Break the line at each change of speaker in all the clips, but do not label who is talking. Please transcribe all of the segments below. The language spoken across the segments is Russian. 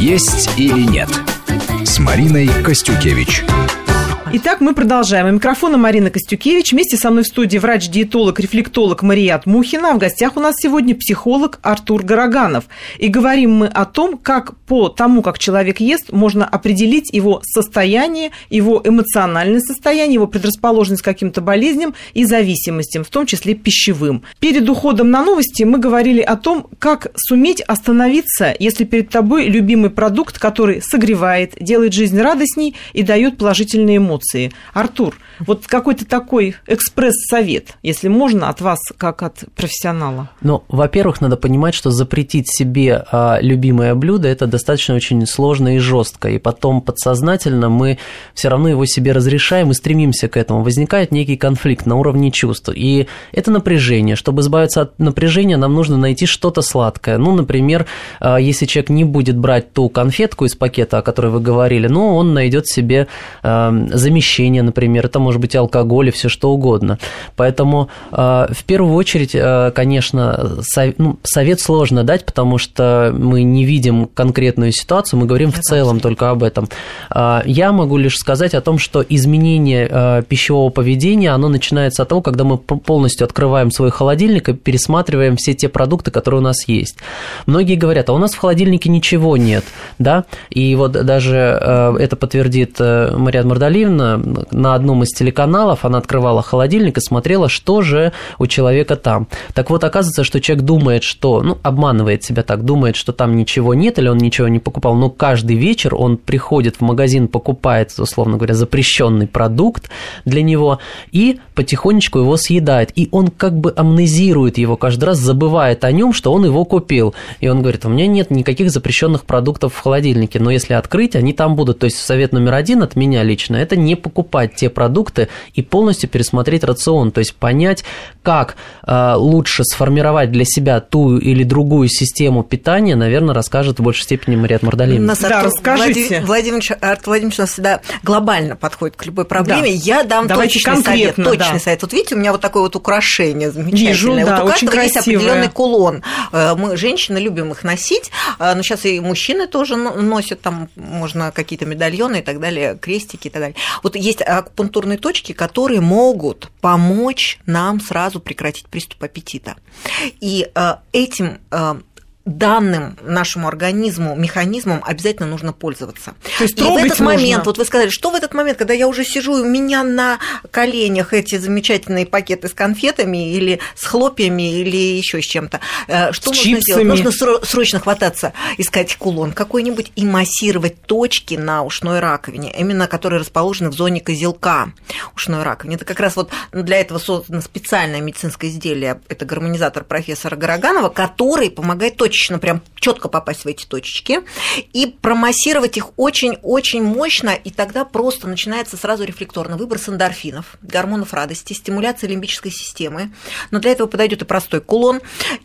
«Есть или нет» с Мариной Костюкевич.
Итак, мы продолжаем. У микрофона Марина Костюкевич. Вместе со мной в студии врач-диетолог, рефлектолог Марият Мухина. А в гостях у нас сегодня психолог Артур Гороганов. И говорим мы о том, как по тому, как человек ест, можно определить его состояние, его эмоциональное состояние, его предрасположенность к каким-то болезням и зависимостям, в том числе пищевым. Перед уходом на новости мы говорили о том, как суметь остановиться, если перед тобой любимый продукт, который согревает, делает жизнь радостней и дает положительные эмоции эмоции. Артур, вот какой-то такой экспресс-совет, если можно, от вас, как от профессионала.
Ну, во-первых, надо понимать, что запретить себе а, любимое блюдо – это достаточно очень сложно и жестко, и потом подсознательно мы все равно его себе разрешаем и стремимся к этому. Возникает некий конфликт на уровне чувств, и это напряжение. Чтобы избавиться от напряжения, нам нужно найти что-то сладкое. Ну, например, а, если человек не будет брать ту конфетку из пакета, о которой вы говорили, ну, он найдет себе а, замещение, например, это может быть алкоголь и все что угодно. Поэтому э, в первую очередь, э, конечно, ну, совет сложно дать, потому что мы не видим конкретную ситуацию, мы говорим в целом только об этом. Э, я могу лишь сказать о том, что изменение пищевого поведения, оно начинается от того, когда мы полностью открываем свой холодильник и пересматриваем все те продукты, которые у нас есть. Многие говорят, а у нас в холодильнике ничего нет, да, и вот даже это подтвердит Мария Мардалиевна, Андреевна на одном из телеканалов, она открывала холодильник и смотрела, что же у человека там. Так вот, оказывается, что человек думает, что, ну, обманывает себя так, думает, что там ничего нет или он ничего не покупал, но каждый вечер он приходит в магазин, покупает, условно говоря, запрещенный продукт для него и потихонечку его съедает. И он как бы амнезирует его каждый раз, забывает о нем, что он его купил. И он говорит, у меня нет никаких запрещенных продуктов в холодильнике, но если открыть, они там будут. То есть совет номер один от меня лично – это не покупать те продукты и полностью пересмотреть рацион, то есть понять, как э, лучше сформировать для себя ту или другую систему питания, наверное, расскажет в большей степени Мариат Мардалин.
Нас да, расскажите.
Владимир, Владимир Арт Владимирович у нас всегда глобально подходит к любой проблеме. Да. Я дам
Давайте
точный совет.
Да.
Точный совет. Вот видите, у меня вот такое вот украшение замечательное.
Вижу,
вот
да,
у
очень
каждого есть определенный
кулон.
э, Мы, женщины, любим их носить, э, но сейчас и мужчины тоже носят, там можно какие-то медальоны и так далее, крестики и так далее. Вот есть акупунктурные точки, которые могут помочь нам сразу прекратить приступ аппетита. И э, этим э, данным нашему организму механизмом обязательно нужно пользоваться.
То есть
и в этот
можно.
момент, вот вы сказали, что в этот момент, когда я уже сижу, и у меня на коленях эти замечательные пакеты с конфетами или с хлопьями или еще с чем-то, э, что
с
нужно
чипсами.
сделать? Нужно срочно хвататься, искать кулон какой-нибудь и массировать точки на ушной раковине, именно которые расположены в зоне козелка ушной раковины. Это как раз вот для этого создано специальное медицинское изделие, это гармонизатор профессора Гороганова, который помогает точно точечно, прям четко попасть в эти точечки и промассировать их очень-очень мощно, и тогда просто начинается сразу рефлекторно выброс эндорфинов, гормонов радости, стимуляция лимбической системы. Но для этого подойдет и простой кулон,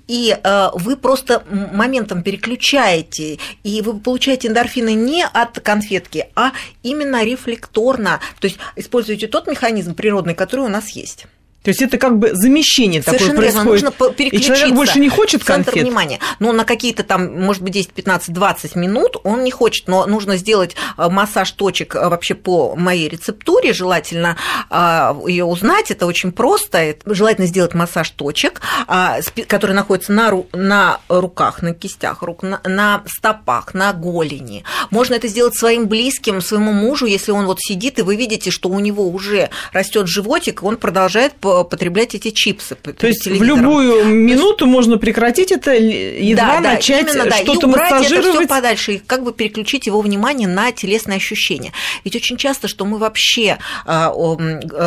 и э, вы просто моментом переключаете, и вы получаете эндорфины не от конфетки, а именно рефлекторно, то есть используете тот механизм природный, который у нас есть.
То есть это как бы замещение
Совершенно
такое
верно.
происходит.
Нужно
и человек больше не хочет
центр
конфет.
внимания. Но на какие-то там, может быть, 10, 15, 20 минут он не хочет, но нужно сделать э, массаж точек э, вообще по моей рецептуре, желательно э, ее узнать, это очень просто. Желательно сделать массаж точек, которые находятся на, ру, на руках, на кистях рук, на, на стопах, на голени. Можно это сделать своим близким, своему мужу, если он вот сидит, и вы видите, что у него уже растет животик, он продолжает потреблять эти чипсы.
То есть в любую минуту можно прекратить это, едва
да,
начать
да,
что-то
и
массажировать.
это подальше, и как бы переключить его внимание на телесные ощущения. Ведь очень часто, что мы вообще а,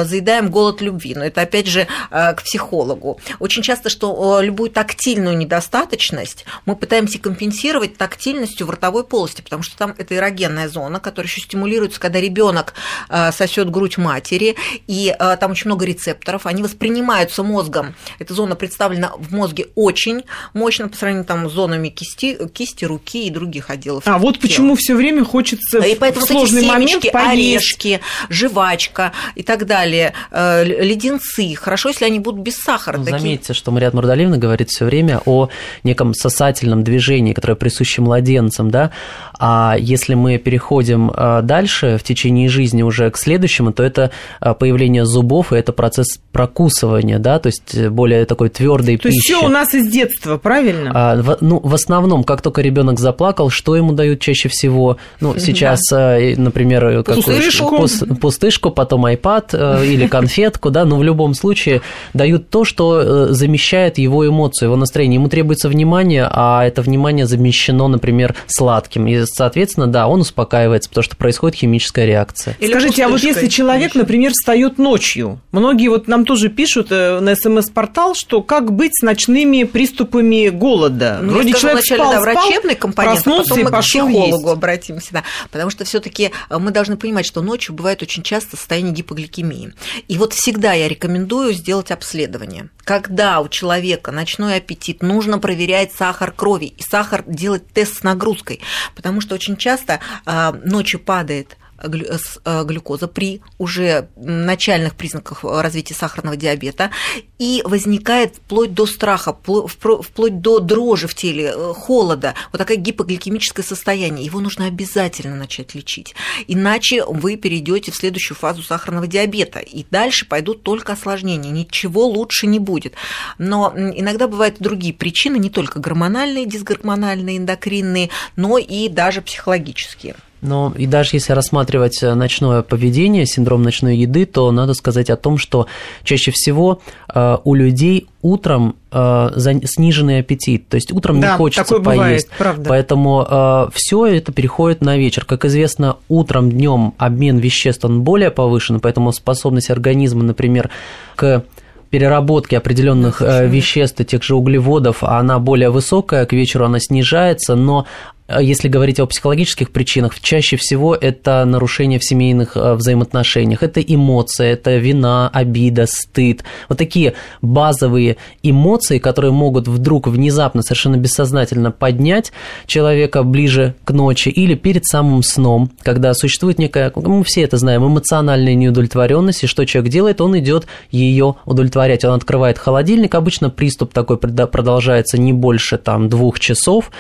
заедаем голод любви, но это опять же а, к психологу. Очень часто, что любую тактильную недостаточность мы пытаемся компенсировать тактильностью в ротовой полости, потому что там это эрогенная зона, которая еще стимулируется, когда ребенок а, сосет грудь матери, и там очень много рецепторов, они они воспринимаются мозгом. Эта зона представлена в мозге очень мощно по сравнению там, с зонами кисти, кисти, руки и других отделов.
А вот почему все время хочется
и поэтому
в сложный
вот
момент
семечки, орешки, жвачка и так далее, э, леденцы. Хорошо, если они будут без сахара.
Ну, заметьте, что Мария Мурдалевна говорит все время о неком сосательном движении, которое присуще младенцам, да, а если мы переходим э, дальше в течение жизни уже к следующему, то это э, появление зубов, и это процесс прокусывания, да, то есть более такой твердой
то
пищи.
То есть все у нас из детства, правильно?
А, в, ну, в основном, как только ребенок заплакал, что ему дают чаще всего? Ну, сейчас, да. например,
пустышку.
Пустышку, потом iPad или конфетку, да, но в любом случае дают то, что замещает его эмоцию, его настроение. Ему требуется внимание, а это внимание замещено, например, сладким. И соответственно, да, он успокаивается, потому что происходит химическая реакция.
Или Скажите, а вот если человек, например, встает ночью, многие вот нам тоже пишут э, на смс-портал, что как быть с ночными приступами голода?
Ну, Вроде человек вначале, спал, да, врачебный спал, компонент, потом мы к психологу есть. обратимся, да, потому что все таки э, мы должны понимать, что ночью бывает очень часто состояние гипогликемии. И вот всегда я рекомендую сделать обследование. Когда у человека ночной аппетит, нужно проверять сахар крови и сахар делать тест с нагрузкой, потому потому что очень часто а, ночью падает глюкоза при уже начальных признаках развития сахарного диабета и возникает вплоть до страха, вплоть до дрожи в теле, э, холода, вот такое гипогликемическое состояние. Его нужно обязательно начать лечить, иначе вы перейдете в следующую фазу сахарного диабета, и дальше пойдут только осложнения, ничего лучше не будет. Но иногда бывают другие причины, не только гормональные, дисгормональные, эндокринные, но и даже психологические.
Но и даже если рассматривать э, ночное поведение, синдром ночной еды, то надо сказать о том, что чаще всего э, у людей утром э, сниженный аппетит, то есть утром да, не хочется такое поесть,
бывает, правда.
поэтому все это переходит на вечер. Как известно, утром, днем обмен веществ он более повышен, поэтому способность организма, например, к переработки определенных веществ, тех же углеводов, она более высокая, к вечеру она снижается, но если говорить о психологических причинах, чаще всего это нарушение в семейных э, взаимоотношениях. Это эмоции, это вина, обида, стыд. Вот такие базовые эмоции, которые могут вдруг внезапно, совершенно бессознательно поднять человека ближе к ночи или перед самым сном, когда существует некая, мы все это знаем, эмоциональная неудовлетворенность, и что человек делает, он идет ее удовлетворять. Он открывает холодильник, обычно приступ такой продолжается не больше там двух часов.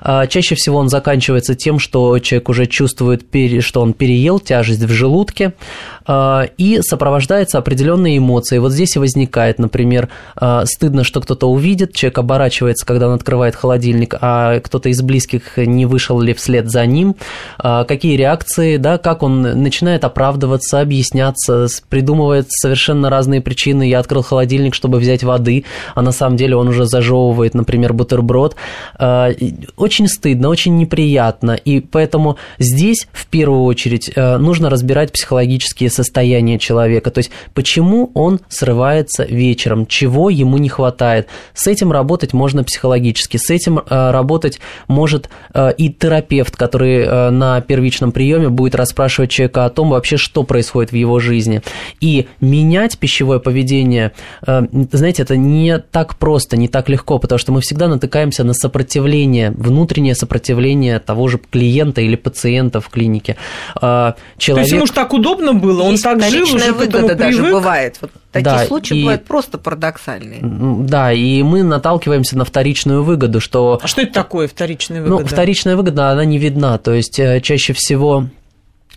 А, чаще всего всего он заканчивается тем, что человек уже чувствует, что он переел, тяжесть в желудке, а, и сопровождается определенные эмоции. Вот здесь и возникает, например, а, стыдно, что кто-то увидит, человек оборачивается, когда он открывает холодильник, а кто-то из близких не вышел ли вслед за ним, а, какие реакции, да, как он начинает оправдываться, объясняться, придумывает совершенно разные причины. Я открыл холодильник, чтобы взять воды, а на самом деле он уже зажевывает, например, бутерброд. Очень стыдно, очень неприятно, и поэтому здесь в первую очередь нужно разбирать психологические состояние человека, то есть почему он срывается вечером, чего ему не хватает. С этим работать можно психологически, с этим э, работать может э, и терапевт, который э, на первичном приеме будет расспрашивать человека о том вообще, что происходит в его жизни. И менять пищевое поведение, знаете, это не так просто, не так легко, потому что мы всегда натыкаемся на сопротивление, внутреннее сопротивление того же клиента или пациента в клинике.
Человек... То есть ему же так удобно было, он Есть так жил, уже выгода
даже привык. бывает. Вот такие да, случаи и... бывают просто парадоксальные.
Да, и мы наталкиваемся на вторичную выгоду, что...
А что это такое вторичная выгода?
Ну, вторичная выгода, она не видна, то есть э, чаще всего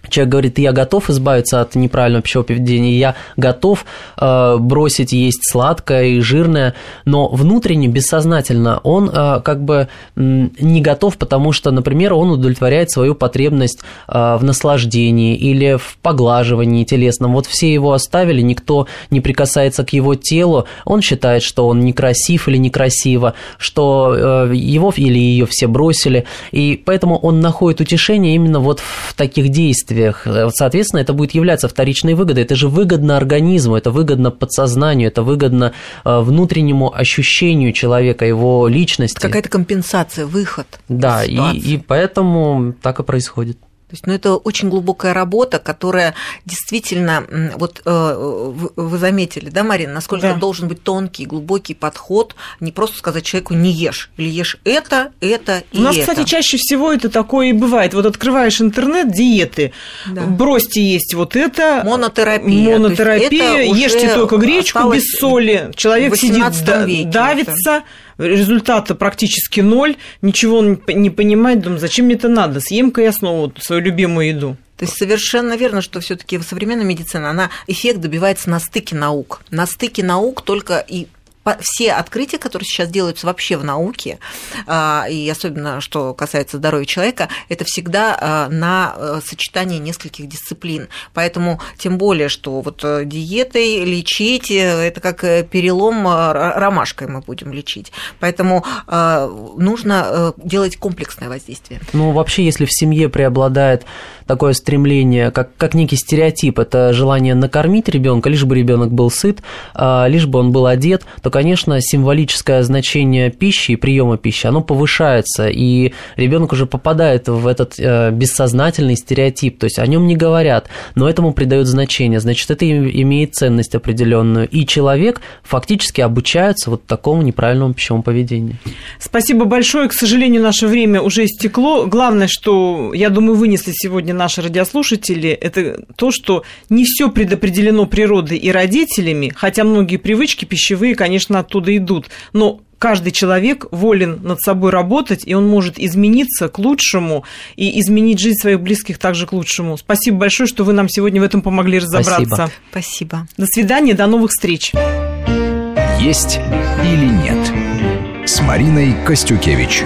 Человек говорит, я готов избавиться от неправильного пищевого поведения, я готов э, бросить есть сладкое и жирное, но внутренне, бессознательно он э, как бы э, не готов, потому что, например, он удовлетворяет свою потребность э, в наслаждении или в поглаживании телесном. Вот все его оставили, никто не прикасается к его телу, он считает, что он некрасив или некрасиво, что э, его или ее все бросили, и поэтому он находит утешение именно вот в таких действиях действиях. Э, соответственно, это будет являться вторичной выгодой. Это же выгодно организму, это выгодно подсознанию, это выгодно э, внутреннему ощущению человека, его личности.
Какая-то компенсация, выход.
Да, и, и поэтому так и происходит.
Есть, ну, это очень глубокая работа, которая действительно, вот э, вы заметили, да, Марина, насколько да. должен быть тонкий, глубокий подход, не просто сказать человеку не ешь, или ешь это, это и
У нас,
это.
кстати, чаще всего это такое и бывает. Вот открываешь интернет, диеты, да. бросьте есть вот это.
Монотерапия.
Монотерапия, ешьте только гречку без соли. Человек сидит, веке, давится. Результата практически ноль, ничего не понимает, думаю, зачем мне это надо, съем-ка я снова свою любимую еду.
То есть совершенно верно, что все-таки современная медицина, она эффект добивается на стыке наук. На стыке наук только и все открытия, которые сейчас делаются вообще в науке, а, и особенно что касается здоровья человека, это всегда а, на э, сочетание нескольких дисциплин. Поэтому тем более, что вот э, диетой лечить, э, это как перелом ромашкой мы будем лечить. Поэтому нужно делать комплексное воздействие.
Ну, вообще, если в семье преобладает такое стремление, как, как некий стереотип, это желание накормить ребенка, лишь бы ребенок был сыт, а, лишь бы он был одет, то, конечно, символическое значение пищи и приема пищи, оно повышается, и ребенок уже попадает в этот э, бессознательный стереотип, то есть о нем не говорят, но этому придают значение, значит, это имеет ценность определенную, и человек фактически обучается вот такому неправильному пищевому поведению.
Спасибо большое, к сожалению, наше время уже истекло. Главное, что, я думаю, вынесли сегодня наши радиослушатели, это то, что не все предопределено природой и родителями, хотя многие привычки пищевые, конечно, оттуда идут. Но каждый человек волен над собой работать, и он может измениться к лучшему и изменить жизнь своих близких также к лучшему. Спасибо большое, что вы нам сегодня в этом помогли разобраться.
Спасибо. Спасибо.
До свидания, до новых встреч.
Есть или нет с Мариной Костюкевич.